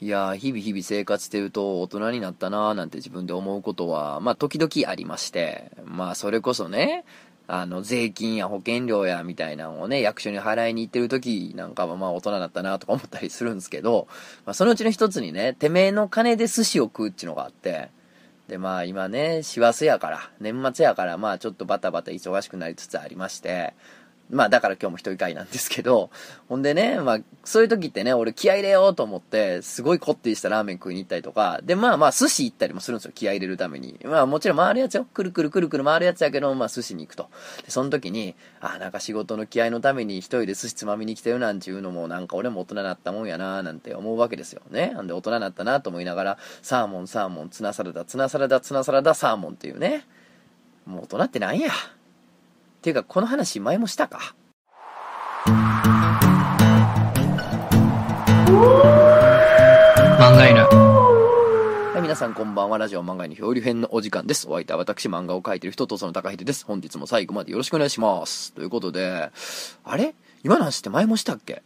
いや、日々日々生活してると大人になったなーなんて自分で思うことは、まあ時々ありまして、まあそれこそね、あの、税金や保険料やみたいなのをね、役所に払いに行ってる時なんかはまあ大人だったなとか思ったりするんですけど、まあそのうちの一つにね、てめえの金で寿司を食うっていうのがあって、でまあ今ね、師走やから、年末やからまあちょっとバタバタ忙しくなりつつありまして、まあだから今日も一人会なんですけど、ほんでね、まあそういう時ってね、俺気合入れようと思って、すごいこってりしたラーメン食いに行ったりとか、でまあまあ寿司行ったりもするんですよ、気合入れるために。まあもちろん回るやつよ。くるくるくるくる回るやつやけど、まあ寿司に行くと。で、その時に、ああなんか仕事の気合のために一人で寿司つまみに来てるなんていうのもなんか俺も大人になったもんやなーなんて思うわけですよね。なんで大人になったなと思いながら、サーモン、サーモン、ツナサラダ、ツナサラダ、ツナサラダ、サーモンっていうね。もう大人ってなんや。っていうか、この話前もしたか？漫画犬。はい、皆さんこんばんは。ラジオ漫画に漂流編のお時間です。お相手は私、漫画を描いてる人とその高秀です。本日も最後までよろしくお願いします。ということで、あれ？今の話って前もしたっけ？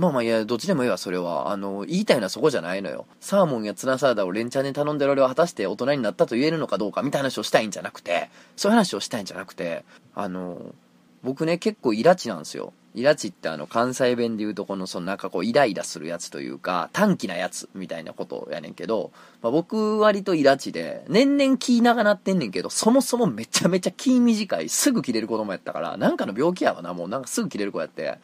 まあまあいや、どっちでもいいわ、それは。あの、言いたいのはそこじゃないのよ。サーモンやツナサラダを連チャンで頼んでる俺は果たして大人になったと言えるのかどうかみたいな話をしたいんじゃなくて、そういう話をしたいんじゃなくて、あの、僕ね、結構イラチなんですよ。イラチってあの、関西弁で言うとこの、そのなんかこう、イライラするやつというか、短気なやつみたいなことやねんけど、まあ、僕割とイラチで、年々気長なってんねんけど、そもそもめちゃめちゃ気短い、すぐ切れる子供やったから、なんかの病気やわな、もうなんかすぐ切れる子やって。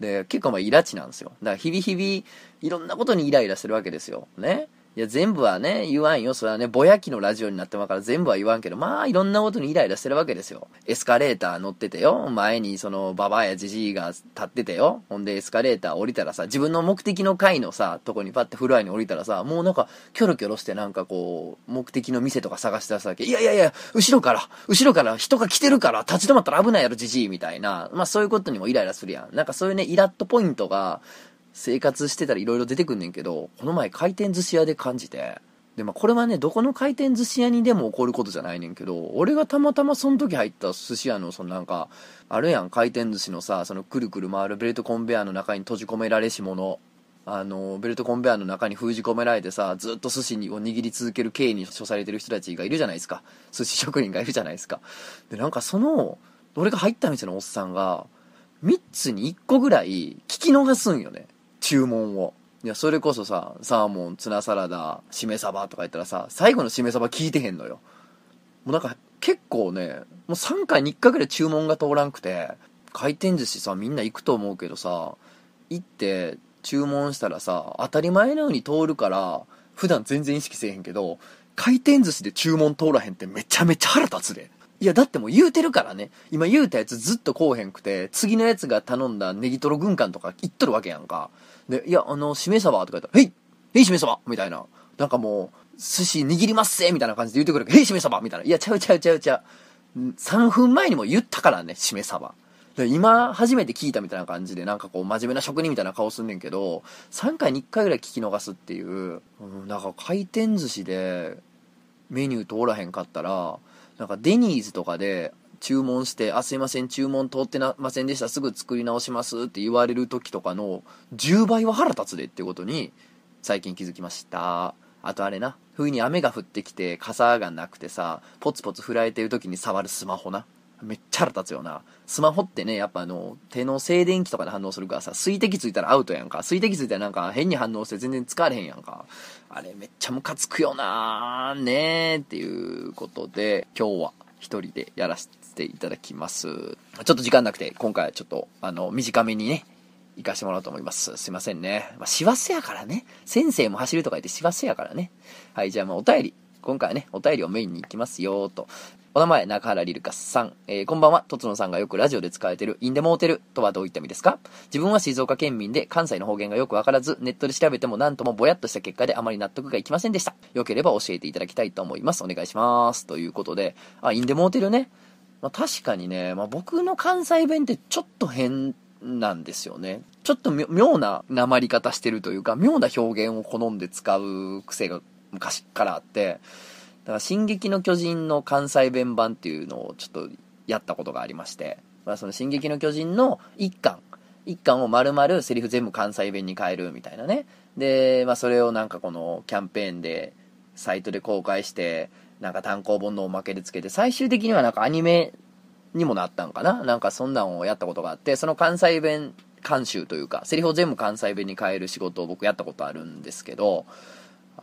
で、結構まあイラチなんですよ。だから日々日々、いろんなことにイライラするわけですよ。ね。いや、全部はね、言わんよ。それはね、ぼやきのラジオになってますから全部は言わんけど、まあ、いろんなことにイライラしてるわけですよ。エスカレーター乗っててよ。前にその、ババアやジジイが立っててよ。ほんで、エスカレーター降りたらさ、自分の目的の階のさ、とこにパッてフロアに降りたらさ、もうなんか、キョロキョロしてなんかこう、目的の店とか探してたわけ。いやいやいや、後ろから、後ろから人が来てるから、立ち止まったら危ないやろ、ジジイみたいな。まあ、そういうことにもイライラするやん。なんかそういうね、イラッとポイントが、生活してたら色々出てくんねんけど、この前回転寿司屋で感じて、で、まあ、これはね、どこの回転寿司屋にでも起こることじゃないねんけど、俺がたまたまその時入った寿司屋の、そのなんか、あるやん、回転寿司のさ、そのくるくる回るベルトコンベヤーの中に閉じ込められし者。あの、ベルトコンベヤーの中に封じ込められてさ、ずっと寿司を握り続ける刑に処されてる人たちがいるじゃないですか。寿司職人がいるじゃないですか。で、なんかその、俺が入った店のおっさんが、3つに1個ぐらい聞き逃すんよね。注文を。いや、それこそさ、サーモン、ツナサラダ、しめ鯖とか言ったらさ、最後のしめ鯖聞いてへんのよ。もうなんか、結構ね、もう3回に1回ぐらい注文が通らんくて、回転寿司さ、みんな行くと思うけどさ、行って注文したらさ、当たり前のように通るから、普段全然意識せえへんけど、回転寿司で注文通らへんってめちゃめちゃ腹立つで。いや、だってもう言うてるからね。今言うたやつずっとこうへんくて、次のやつが頼んだネギトロ軍艦とか言っとるわけやんか。で、いや、あの、しめ鯖とか言ったら、へいへいしめ鯖みたいな。なんかもう、寿司握りますせみたいな感じで言ってくるから、へいしめ鯖みたいな。いや、ちゃうちゃうちゃうちゃう。3分前にも言ったからね、しめ鯖。で今、初めて聞いたみたいな感じで、なんかこう、真面目な職人みたいな顔すんねんけど、3回に1回ぐらい聞き逃すっていう、うん、なんか回転寿司で、メニュー通らへんかったら、なんかデニーズとかで注文して、あ、すいません、注文通ってなませんでした、すぐ作り直しますって言われる時とかの10倍は腹立つでってことに最近気づきました。あとあれな、冬に雨が降ってきて傘がなくてさ、ポツポツ振られてる時に触るスマホな。めっちゃ腹立つよな。スマホってね、やっぱあの、手の静電気とかで反応するからさ、水滴ついたらアウトやんか。水滴ついたらなんか変に反応して全然使われへんやんか。あれめっちゃムカつくよなーねーっていうことで、今日は一人でやらせてていただきます。ちょっと時間なくて、今回はちょっと、あの、短めにね、行かしてもらおうと思います。すいませんね。まあ、師走やからね。先生も走るとか言って師走やからね。はい、じゃあまあお便り。今回はね、お便りをメインに行きますよと。お名前、中原リルカスさん。えーこんばんは。とつのさんがよくラジオで使われてる、インデモーテルとはどういった意味ですか？自分は静岡県民で、関西の方言がよくわからず、ネットで調べても何ともぼやっとした結果であまり納得がいきませんでした。よければ教えていただきたいと思います。お願いします。ということで、あ、インデモーテルね。まあ、確かにね、まあ、僕の関西弁ってちょっと変なんですよね。ちょっと妙な訛り方してるというか、妙な表現を好んで使う癖が昔からあって、だから、進撃の巨人の関西弁版っていうのをちょっとやったことがありまして、まあ、その進撃の巨人の一巻、一巻を丸々セリフ全部関西弁に変えるみたいなね。で、まあ、それをなんかこのキャンペーンでサイトで公開してなんか単行本のおまけでつけて最終的にはなんかアニメにもなったんかな？なんかそんなんをやったことがあってその関西弁監修というかセリフを全部関西弁に変える仕事を僕やったことあるんですけど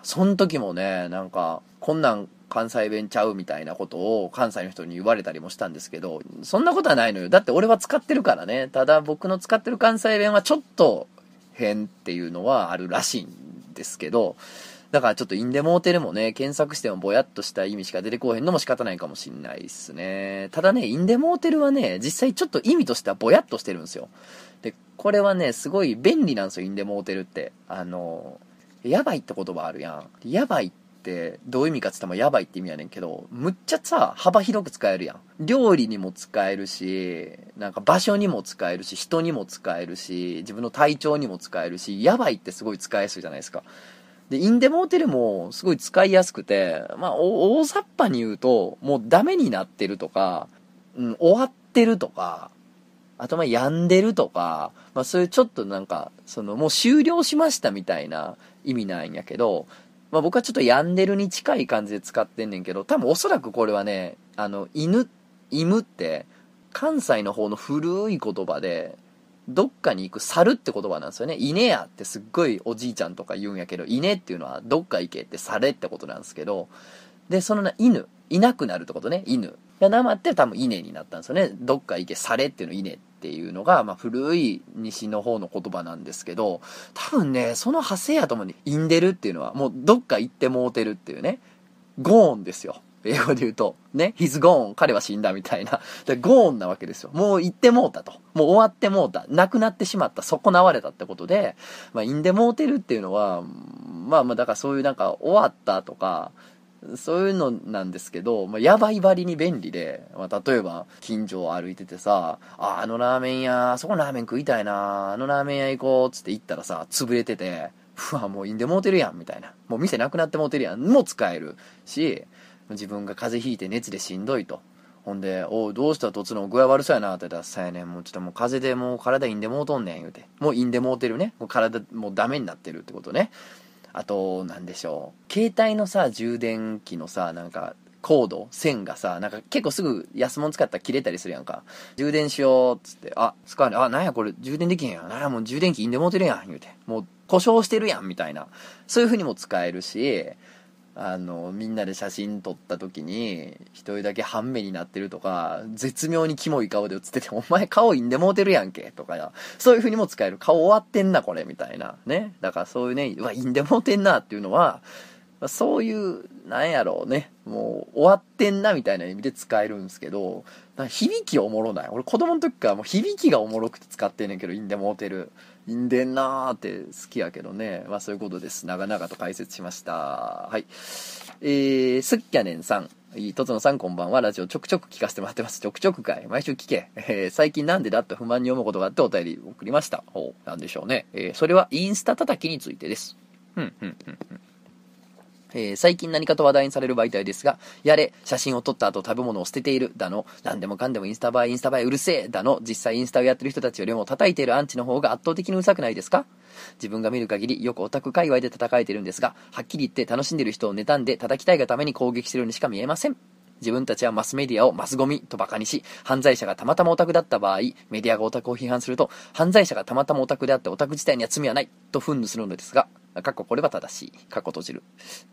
その時もねなんかこんなん関西弁ちゃうみたいなことを関西の人に言われたりもしたんですけどそんなことはないのよ。だって俺は使ってるからね。ただ僕の使ってる関西弁はちょっと変っていうのはあるらしいんですけどだからちょっとインデモーテルもね、検索してもぼやっとした意味しか出てこへんのも仕方ないかもしんないっすね。ただね、インデモーテルはね、実際ちょっと意味としてはぼやっとしてるんですよ。で、これはね、すごい便利なんですよ、インデモーテルって。あの、やばいって言葉あるやん。やばいってどういう意味かって言ったらやばいって意味やねんけど、むっちゃさ、幅広く使えるやん。料理にも使えるし、なんか場所にも使えるし、人にも使えるし、自分の体調にも使えるし、やばいってすごい使えやすいじゃないですか。で、インデモーテルもすごい使いやすくて、まあ、大雑把に言うと、もうダメになってるとか、うん、終わってるとか、あとまあ病んでるとか、まあそういうちょっとなんか、そのもう終了しましたみたいな意味なんやけど、まあ僕はちょっと病んでるに近い感じで使ってんねんけど、多分おそらくこれはね、あの、犬、犬って、関西の方の古い言葉で、どっかに行く猿って言葉なんですよね。稲やってすっごいおじいちゃんとか言うんやけど、稲っていうのはどっか行けって猿ってことなんですけど、で、その、犬、いなくなるってことね、犬。が生って多分稲になったんですよね。どっか行け、猿っていうの稲っていうのが、まあ古い西の方の言葉なんですけど、多分ね、その派生やと思うに、インデルっていうのはもうどっか行ってもうてるっていうね、ゴーンですよ。英語で言うと、ね、he's gone, 彼は死んだみたいな。で、ゴーンなわけですよ。もう行ってもうたと。もう終わってもうた。亡くなってしまった。損なわれたってことで、まあ、インデモーテルっていうのは、まあまあ、だからそういうなんか終わったとか、そういうのなんですけど、まあ、やばいばりに便利で、まあ、例えば、近所を歩いててさ、あ、あのラーメン屋、あそこのラーメン食いたいな、あのラーメン屋行こう、つって行ったらさ、潰れてて、うわ、もうインデモーテルやん、みたいな。もう店なくなってもうてるやん、も使えるし、自分が風邪ひいて熱でしんどいと。ほんで、おう、どうした？とつの具合悪そうやなって言ったら、さやねん、もうちょっともう風邪でもう体インでもうとんねん言うて。もうインでもうてるね。もう体もうダメになってるってことね。あと、なんでしょう。携帯のさ、充電器のさ、なんか、コード、線がさ、なんか結構すぐ安物使ったら切れたりするやんか。充電しようっつって、あ、使わねあ、なんやこれ充電できへんやん。なんやもう充電器インでもうてるやん、言うて。もう故障してるやん、みたいな。そういう風にも使えるし、あのみんなで写真撮った時に一人だけ半目になってるとか絶妙にキモい顔で写ってて「お前顔いんでもうてるやんけ」とかそういう風にも使える。顔終わってんなこれみたいな。ね。だからそういうねうわいんでもうてんなっていうのはそういうなんやろうね。もう終わってんなみたいな意味で使えるんですけど響きおもろない。俺子供の時からもう響きがおもろくて使ってんねんけどいんでもうてる。いんでんなーって好きやけどね。まあそういうことです。長々と解説しました。はい。えー、すっきゃねんさん。とつのさんこんばんは。ラジオちょくちょく聞かせてもらってます。ちょくちょくかい。毎週聞け。えー、最近なんでだと不満に思うことがあってお便り送りました。ほう、なんでしょうね。えー、それはインスタ叩きについてです。うん、うん、うん、うん。えー、最近何かと話題にされる媒体ですが、やれ、写真を撮った後食べ物を捨てている、だの、何でもかんでもインスタ映え、インスタ映えうるせえ、だの、実際インスタをやってる人たちよりも叩いているアンチの方が圧倒的にうるさくないですか？自分が見る限りよくオタク界隈で叩かれてるんですが、はっきり言って楽しんでる人を妬んで叩きたいがために攻撃してるにしか見えません。自分たちはマスメディアをマスゴミとバカにし、犯罪者がたまたまオタクだった場合、メディアがオタクを批判すると、犯罪者がたまたまオタクであってオタク自体には罪はないと憤怒するのですが、過去これは正しい。過去閉じる。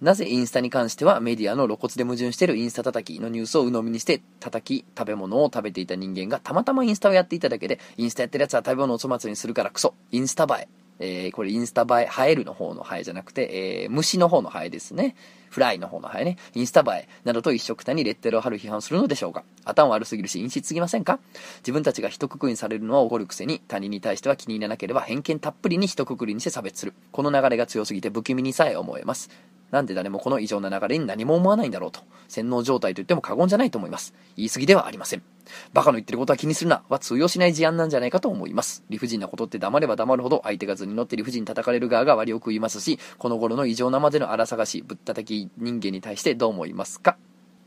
なぜインスタに関してはメディアの露骨で矛盾しているインスタ叩きのニュースを鵜呑みにして叩き、食べ物を食べていた人間がたまたまインスタをやっていただけで、インスタやってる奴は食べ物を粗末にするからクソ。インスタ映え。えー、これインスタ映え、ハエルの方のハエじゃなくて、えー、虫の方のハエですね。フライの方の早ね。インスタ映え、などと一緒くたにレッテルを貼る批判をするのでしょうか頭悪すぎるし、陰湿すぎませんか？自分たちが一括りにされるのは怒るくせに、他人に対しては気に入らなければ偏見たっぷりに一括りにして差別する。この流れが強すぎて不気味にさえ思えます。なんで誰もこの異常な流れに何も思わないんだろうと。洗脳状態と言っても過言じゃないと思います。言い過ぎではありません。バカの言ってることは気にするなは通用しない事案なんじゃないかと思います。理不尽なことって黙れば黙るほど相手が図に乗って理不尽に叩かれる側が割を食いますし、この頃の異常なまでの荒探し、ぶったたき人間に対してどう思いますか？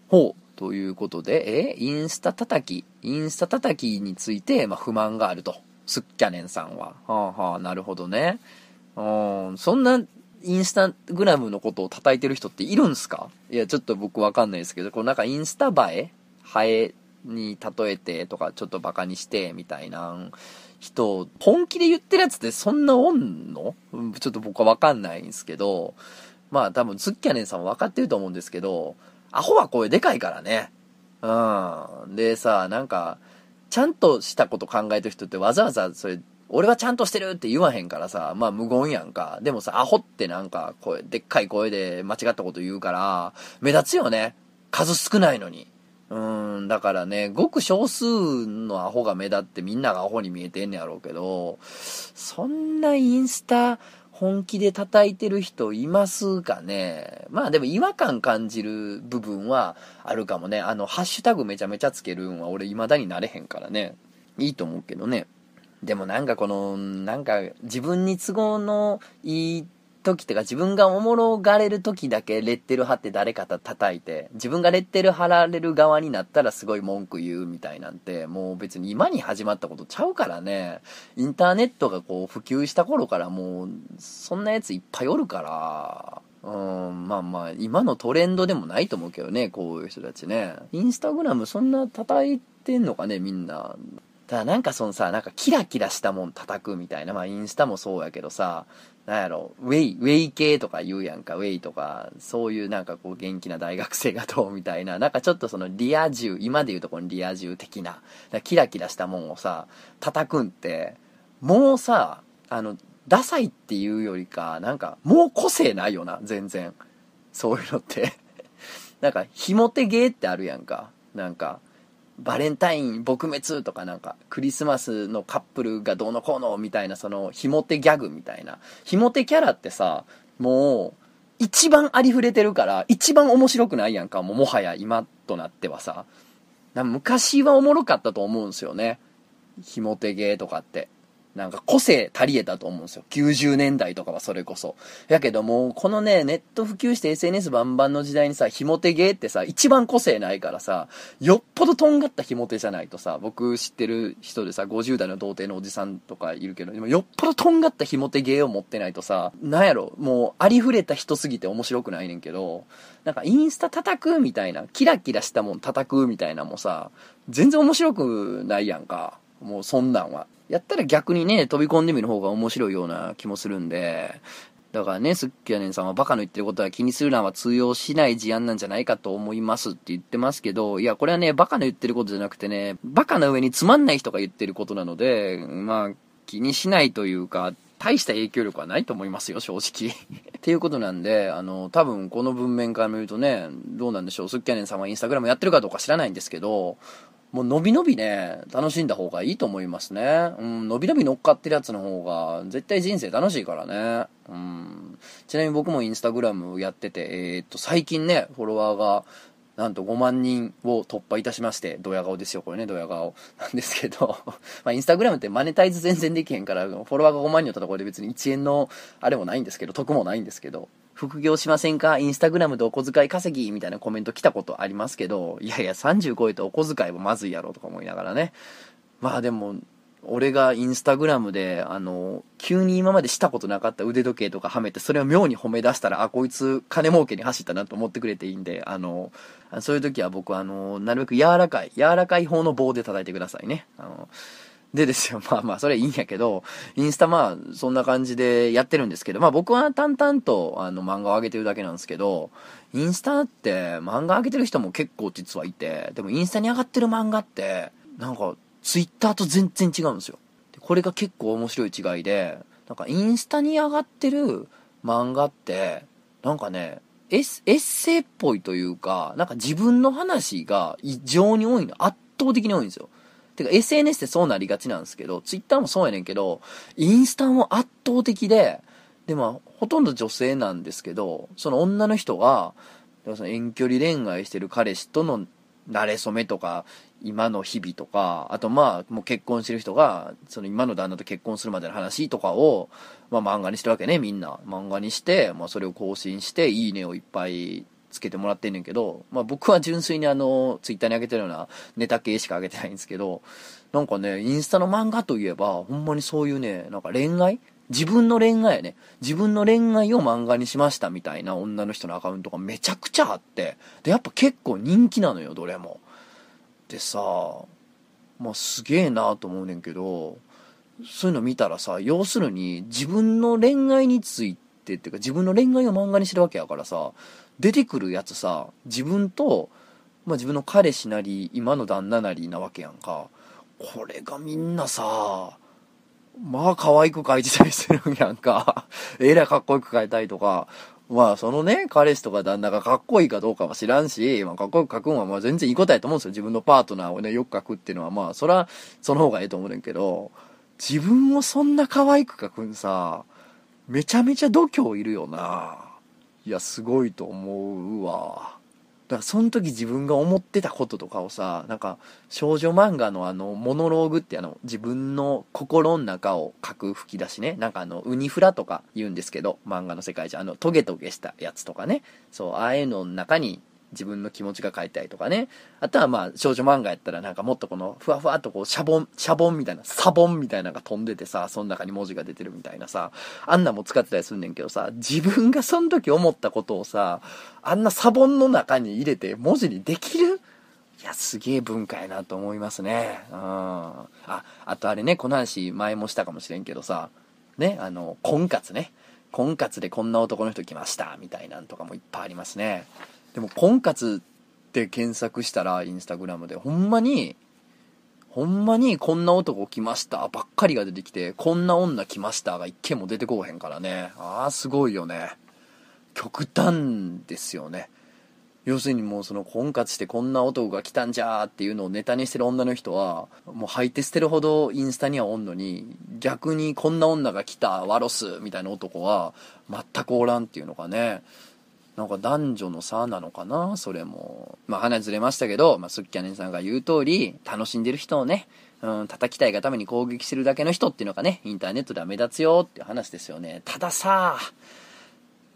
ほう。ということで、えインスタ叩き、インスタ叩きについて、まあ、不満があると。すっきゃねんさんは。はあはあ、なるほどね。うん、そんな、インスタグラムのことを叩いてる人っているんすか？いや、ちょっと僕わかんないですけど、こうなんかインスタ映え？映えに例えてとか、ちょっとバカにして、みたいな人、本気で言ってるやつってそんなおんの？ちょっと僕はわかんないんですけど、まあ多分、ズッキャネンさんも分かってると思うんですけど、アホは声でかいからね。うん。でさ、なんか、ちゃんとしたこと考えてる人ってわざわざそれ、俺はちゃんとしてるって言わへんからさ、まあ無言やんか。でもさ、アホってなんか声、でっかい声で間違ったこと言うから、目立つよね。数少ないのに。うん、だからね、ごく少数のアホが目立ってみんながアホに見えてんねやろうけど、そんなインスタ本気で叩いてる人いますかね？まあでも違和感感じる部分はあるかもね。あの、ハッシュタグめちゃめちゃつけるんは俺未だになれへんからね。いいと思うけどね。でもなんかこの、なんか自分に都合のいい時ってか自分がおもろがれる時だけレッテル貼って誰かた叩いて、自分がレッテル貼られる側になったらすごい文句言うみたいなんて、もう別に今に始まったことちゃうからね。インターネットがこう普及した頃からもう、そんなやついっぱいおるから、うん、まあまあ、今のトレンドでもないと思うけどね、こういう人たちね。インスタグラムそんな叩いてんのかね、みんな。ただなんかそのさ、なんかキラキラしたもん叩くみたいな、まあインスタもそうやけどさ、なんやろ、ウェイ、ウェイ系とか言うやんか、ウェイとか、そういうなんかこう元気な大学生がどうみたいな、なんかちょっとそのリア充、今で言うとこのリア充的な、キラキラしたもんをさ、叩くんって、もうさ、あの、ダサいっていうよりか、なんか、もう個性ないよな、全然。そういうのって。なんか、ひも手芸ってあるやんか。なんか、バレンタイン撲滅とかなんか、クリスマスのカップルがどうのこうのみたいな、その、ひも手ギャグみたいな。ひも手キャラってさ、もう、一番ありふれてるから、一番面白くないやんか。もうもはや今となってはさ。昔はおもろかったと思うんすよね。ひも手芸とかって。なんか個性足りえたと思うんですよ。90年代とかはそれこそ。やけども、このね、ネット普及して SNS バンバンの時代にさ、ひも手芸ってさ、一番個性ないからさ、よっぽどとんがったひも手じゃないとさ、僕知ってる人でさ、50代の童貞のおじさんとかいるけど、でもよっぽどとんがったひも手芸を持ってないとさ、なんやろ、もうありふれた人すぎて面白くないねんけど、なんかインスタ叩くみたいな、キラキラしたもん叩くみたいなもさ、全然面白くないやんか。もうそんなんは。やったら逆にね、飛び込んでみる方が面白いような気もするんで、だからね、スッキャネンさんはバカの言ってることは気にするなは通用しない事案なんじゃないかと思いますって言ってますけど、いや、これはね、バカの言ってることじゃなくてね、バカな上につまんない人が言ってることなので、まあ、気にしないというか、大した影響力はないと思いますよ、正直。っていうことなんで、あの、多分この文面から見るとね、どうなんでしょう、スッキャネンさんはインスタグラムやってるかどうか知らないんですけど、もう伸び伸びね、楽しんだ方がいいと思いますね。うん、伸び伸び乗っかってるやつの方が、絶対人生楽しいからね。うん。ちなみに僕もインスタグラムやってて、えーっと、最近ね、フォロワーが、なんと5万人を突破いたしまして、ドヤ顔ですよ、これね、ドヤ顔。なんですけど、まあ、インスタグラムってマネタイズ全然できへんから、フォロワーが5万人だったところで別に1円の、あれもないんですけど、得もないんですけど、副業しませんか？インスタグラムでお小遣い稼ぎみたいなコメント来たことありますけど、いやいや、30超えてお小遣いはまずいやろとか思いながらね。まあでも、俺がインスタグラムで、あの、急に今までしたことなかった腕時計とかはめて、それを妙に褒め出したら、あ、こいつ金儲けに走ったなと思ってくれていいんで、あの、そういう時は僕は、あの、なるべく柔らかい、柔らかい方の棒で叩いてくださいね。あの、でですよ、まあまあ、それはいいんやけど、インスタまあ、そんな感じでやってるんですけど、まあ僕は淡々と、あの、漫画を上げてるだけなんですけど、インスタって漫画上げてる人も結構実はいて、でもインスタに上がってる漫画って、なんか、ツイッターと全然違うんですよ。これが結構面白い違いで、なんかインスタに上がってる漫画って、なんかね、エッエッセイっぽいというか、なんか自分の話が異常に多いの。圧倒的に多いんですよ。てか SNS ってそうなりがちなんですけど、ツイッターもそうやねんけど、インスタも圧倒的で、でも、ほとんど女性なんですけど、その女の人が、その遠距離恋愛してる彼氏との慣れ初めとか、今の日々とか、あとまあ、もう結婚してる人が、その今の旦那と結婚するまでの話とかを、まあ漫画にしてるわけね、みんな。漫画にして、まあそれを更新して、いいねをいっぱいつけてもらってんねんけど、まあ僕は純粋にあの、ツイッターに上げてるようなネタ系しか上げてないんですけど、なんかね、インスタの漫画といえば、ほんまにそういうね、なんか恋愛？自分の恋愛やね。自分の恋愛を漫画にしましたみたいな女の人のアカウントがめちゃくちゃあって。で、やっぱ結構人気なのよ、どれも。でさ、まあすげえなと思うねんけど、そういうの見たらさ、要するに自分の恋愛についてっていうか自分の恋愛を漫画にしてるわけやからさ、出てくるやつさ、自分と、まあ自分の彼氏なり、今の旦那なりなわけやんか。これがみんなさ、まあ可愛く描いてたりするんやんか。えらいかっこよく描いたりとか。まあそのね、彼氏とか旦那がかっこいいかどうかは知らんし、まあかっこよく描くんはまあ全然いいことやと思うんですよ。自分のパートナーをね、よく描くっていうのはまあそら、その方がええと思うねんけど、自分をそんな可愛く描くんさ、めちゃめちゃ度胸いるよな。いや、すごいと思うわ。だからその時自分が思ってたこととかをさなんか少女漫画のあのモノローグってあの自分の心の中を書く吹き出しね。なんかあのウニフラとか言うんですけど漫画の世界じゃ。あのトゲトゲしたやつとかね。そうああいうのの中に自分の気持ちが書いたりとかねあとはまあ少女漫画やったらなんかもっとこのふわふわっとこうシャボンシャボンみたいなサボンみたいなのが飛んでてさその中に文字が出てるみたいなさあんなも使ってたりすんねんけどさ自分がその時思ったことをさあんなサボンの中に入れて文字にできる？いや、すげえ文化やなと思いますね。うん。あ、あとあれね、この話前もしたかもしれんけどさ、ね、あの、婚活ね。婚活でこんな男の人来ました、みたいなんとかもいっぱいありますね。でも、婚活って検索したら、インスタグラムで、ほんまに、ほんまにこんな男来ましたばっかりが出てきて、こんな女来ましたが一件も出てこうへんからね。ああ、すごいよね。極端ですよね。要するにもうその婚活してこんな男が来たんじゃーっていうのをネタにしてる女の人はもう吐いて捨てるほどインスタにはおんのに逆にこんな女が来たワロスみたいな男は全くおらんっていうのがねなんか男女の差なのかな？それも。まあ話ずれましたけど、まあ、スッキャネンさんが言う通り楽しんでる人をねうん、叩きたいがために攻撃してるだけの人っていうのがねインターネットでは目立つよっていう話ですよね。たださ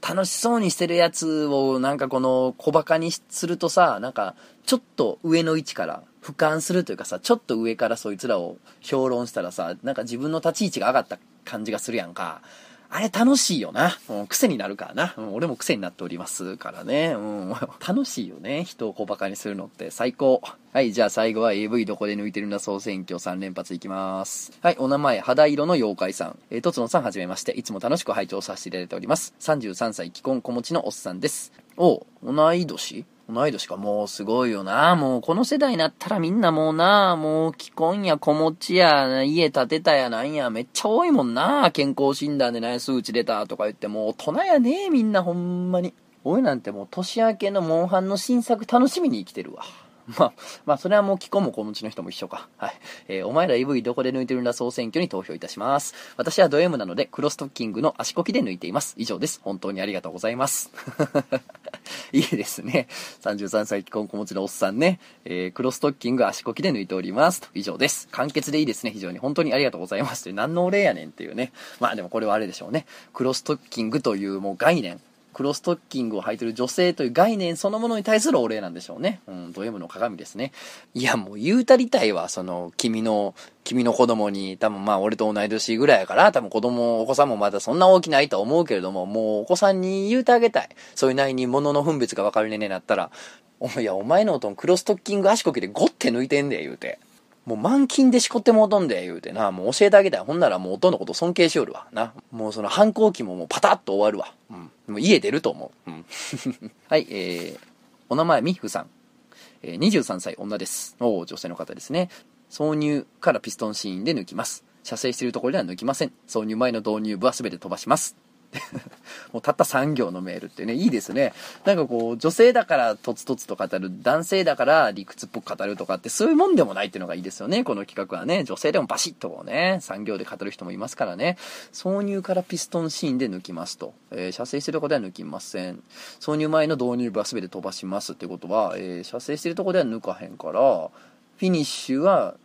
楽しそうにしてるやつをなんかこの小バカにするとさ、なんかちょっと上の位置から俯瞰するというかさ、ちょっと上からそいつらを評論したらさ、なんか自分の立ち位置が上がった感じがするやんか。あれ楽しいよな。うん、癖になるからな。うん、俺も癖になっておりますからね。うん、楽しいよね。人を小バカにするのって最高。はい、じゃあ最後は AV どこで抜いてるんだ総選挙3連発いきます。はい、お名前、肌色の妖怪さん。えー、とつのさんはじめまして。いつも楽しく拝聴させていただいております。33歳、既婚子持ちのおっさんです。お同い年？同い年か。もうすごいよな。もうこの世代になったらみんなもうな、もう既婚や子持ちや、家建てたやなんや、めっちゃ多いもんな。健康診断でね、数値出たとか言って、もう大人やね、みんなほんまに。俺なんてもう年明けのモンハンの新作楽しみに生きてるわ。まあ、まあ、それはもう既婚も子持ちの人も一緒か。はい。えー、お前ら EV どこで抜いてるんだ総選挙に投票いたします。私はド M なので、クロストッキングの足こきで抜いています。以上です。本当にありがとうございます。いいですね。33歳既婚子持ちのおっさんね。えー、クロストッキング足こきで抜いております。以上です。簡潔でいいですね。非常に。本当にありがとうございます。何のお礼やねんっていうね。まあでもこれはあれでしょうね。クロストッキングというもう概念。クロストッキングを履いてる女性という概念そのものに対するお礼なんでしょうね。うん、ド M の鏡ですね。いや、もう言うたりたいわ、その、君の、君の子供に、多分まあ俺と同い年ぐらいやから、多分子供、お子さんもまだそんな大きないと思うけれども、もうお子さんに言うてあげたい。そういう内に物の分別が分かるねねなったら、おいや、お前のおとんクロストッキング足こきでゴッて抜いてんで、言うて。もう満勤でしこってもうとんで、言うてな。もう教えてあげたい。ほんならもう音のこと尊敬しよるわ。な。もうその反抗期ももうパタッと終わるわ。うん。もう家出ると思う。うん。はい、えー、お名前、ミッフさん。えー、23歳女です。お女性の方ですね。挿入からピストンシーンで抜きます。射精しているところでは抜きません。挿入前の導入部は全て飛ばします。もうたった3行のメールってね、いいですね。なんかこう、女性だからとつとつと語る、男性だから理屈っぽく語るとかって、そういうもんでもないっていうのがいいですよね。この企画はね。女性でもバシッとね、3行で語る人もいますからね。挿入からピストンシーンで抜きますと。えー射精してるとこでは抜きません。挿入前の導入部は全て飛ばしますってことは、えー射精してるとこでは抜かへんから、フィニッシュは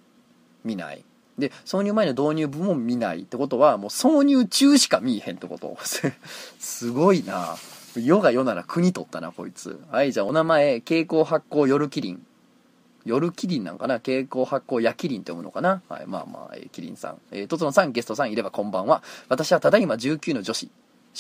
見ない。で、挿入前の導入部も見ないってことは、もう挿入中しか見えへんってこと。すごいな。世が世なら国取ったな、こいつ。はい、じゃあお名前、蛍光発光夜キリン。夜キリンなんかな？蛍光発光夜キリンって読むのかな？はい、まあまあ、えーキリンさん。えー、とつのさん、ゲストさんいればこんばんは。私はただいま19の女子、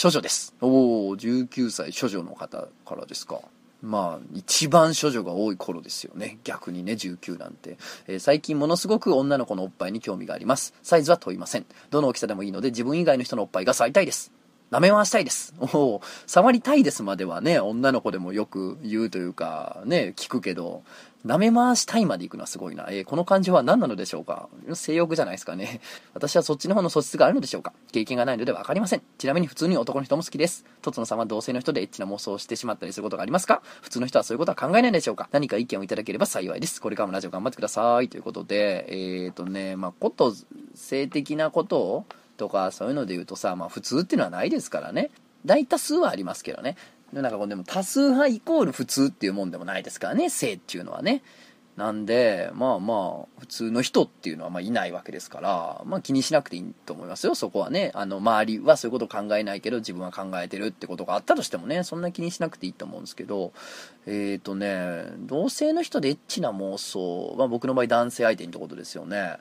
処女です。おお19歳処女の方からですか。まあ、一番処女が多い頃ですよね。逆にね、19なんて。えー最近ものすごく女の子のおっぱいに興味があります。サイズは問いません。どの大きさでもいいので、自分以外の人のおっぱいが触りたいです。舐め回したいです。おお触りたいですまではね、女の子でもよく言うというか、ね、聞くけど、舐め回したいまで行くのはすごいな。えーこの感じは何なのでしょうか？性欲じゃないですかね。私はそっちの方の素質があるのでしょうか？経験がないので分かりません。ちなみに普通に男の人も好きです。とつのさんは同性の人でエッチな妄想をしてしまったりすることがありますか？普通の人はそういうことは考えないでしょうか？何か意見をいただければ幸いです。これからもラジオ頑張ってください。ということで、えーとね、まあ、こと、性的なことをとかそういうので言うとさ、まあ、普通っていうのはないですからね。大多数はありますけどね。でなんかこうでも多数派イコール普通っていうもんでもないですからね、性っていうのはね。なんで、まあまあ、普通の人っていうのはまいないわけですから、まあ気にしなくていいと思いますよ、そこはね。あの、周りはそういうこと考えないけど、自分は考えてるってことがあったとしてもね、そんな気にしなくていいと思うんですけど、えっ、ー、とね、同性の人でエッチな妄想、まあ僕の場合男性相手にってことですよね。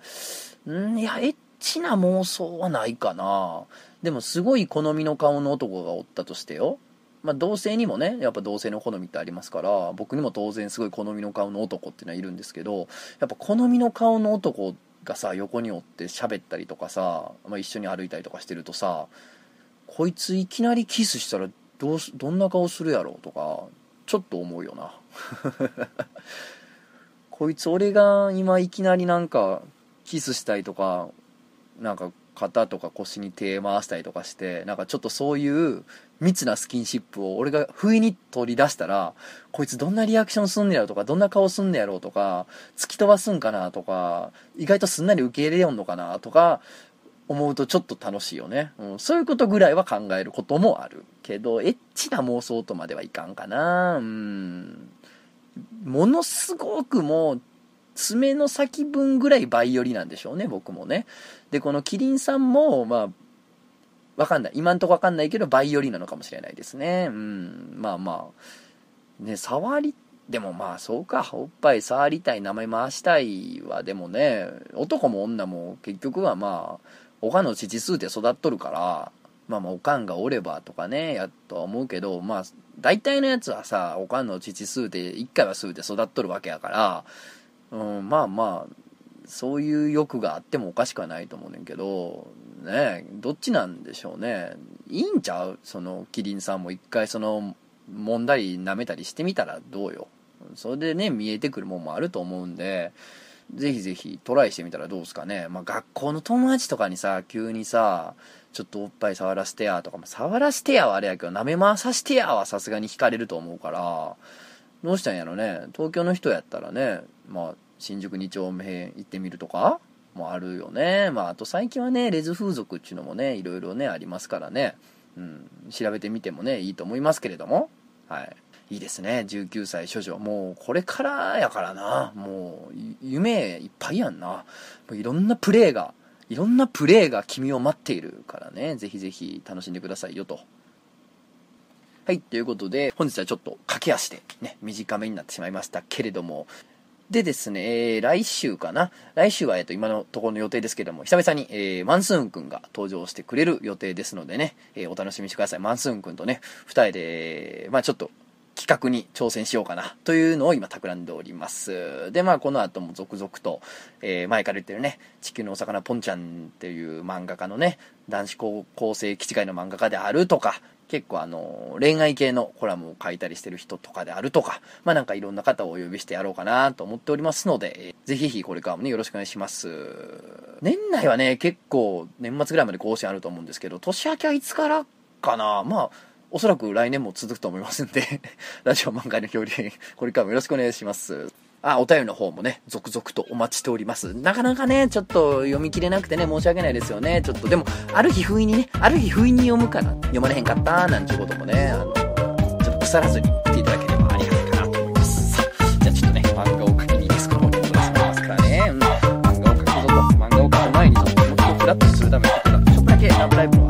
うんいや、エッチな妄想はないかな。でもすごい好みの顔の男がおったとしてよ。まあ、同性にもねやっぱ同性の好みってありますから僕にも当然すごい好みの顔の男っていうのはいるんですけどやっぱ好みの顔の男がさ横におって喋ったりとかさ、まあ、一緒に歩いたりとかしてるとさこいついきなりキスしたらどうどんな顔するやろうとかちょっと思うよな。こいつ俺が今いきなりなんかキスしたりとかなんか肩とか腰に手回したりとかしてなんかちょっとそういう密なスキンシップを俺が不意に取り出したらこいつどんなリアクションすんねやろとかどんな顔すんねやろとか突き飛ばすんかなとか意外とすんなり受け入れよんのかなとか思うとちょっと楽しいよね、うん、そういうことぐらいは考えることもあるけどエッチな妄想とまではいかんかな。うん。ものすごくもう爪の先分ぐらいバイオリなんでしょうね僕もね。でこのキリンさんもまあわかんない。今んとこわかんないけどバイオリなのかもしれないですね。うん。まあまあ。ね触りでもまあそうか。おっぱい触りたい名前回したいはでもね男も女も結局はまあおかんの父数で育っとるからまあまあおかんがおればとかねやっとは思うけどまあ大体のやつはさおかんの父数で1回は数で育っとるわけやからうん、まあまあそういう欲があってもおかしくはないと思うねんけどねどっちなんでしょうね。いいんちゃう？そのキリンさんも一回その揉んだり舐めたりしてみたらどうよ。それでね見えてくるもんもあると思うんでぜひぜひトライしてみたらどうですかね、まあ、学校の友達とかにさ急にさちょっとおっぱい触らせてやとか、まあ、触らせてやはあれやけど舐め回させてやはさすがに惹かれると思うからどうしたんやろね。東京の人やったらねまあ新宿2丁目行ってみるとかもあるよね。まああと最近はねレズ風俗っていうのもねいろいろねありますからね、うん、調べてみてもねいいと思いますけれども。はい。いいですね。19歳処女。もうこれからやからな。もう夢いっぱいやんな。もういろんなプレーがいろんなプレーが君を待っているからね。ぜひぜひ楽しんでくださいよと。はい、ということで、本日はちょっと駆け足でね、短めになってしまいましたけれども、でですね、えー来週かな？来週は、えっと、今のところの予定ですけども、久々に、えーマンスーンくんが登場してくれる予定ですのでね、えーお楽しみにしてください。マンスーンくんとね、二人で、まあちょっと、企画に挑戦しようかな、というのを今企んでおります。で、まあこの後も続々と、えー前から言ってるね、地球のお魚ポンちゃんっていう漫画家のね、男子高校生基地会の漫画家であるとか、結構あの、恋愛系のコラムを書いたりしてる人とかであるとか、まあなんかいろんな方をお呼びしてやろうかなと思っておりますので、ぜひこれからもね、よろしくお願いします。年内はね、結構年末ぐらいまで更新あると思うんですけど、年明けはいつからかな？まあ、おそらく来年も続くと思いますんで、ラジオ漫画の恐竜、これからもよろしくお願いします。あ、お便りの方もね、続々とお待ちしております。なかなかね、ちょっと読み切れなくてね、申し訳ないですよね。ちょっと、でも、ある日不意にね、ある日不意に読むから、読まれへんかったなんていうこともね、あの、ちょっと腐らずに言っていただければありがたいかなと思います。さあ、じゃあちょっとね、漫画を描きにディスクの方に戻しますからね。うん、漫画を描くぞと、漫画を描く前にちょっと、もう一度フラッとするために、ちょっとだけラブライブの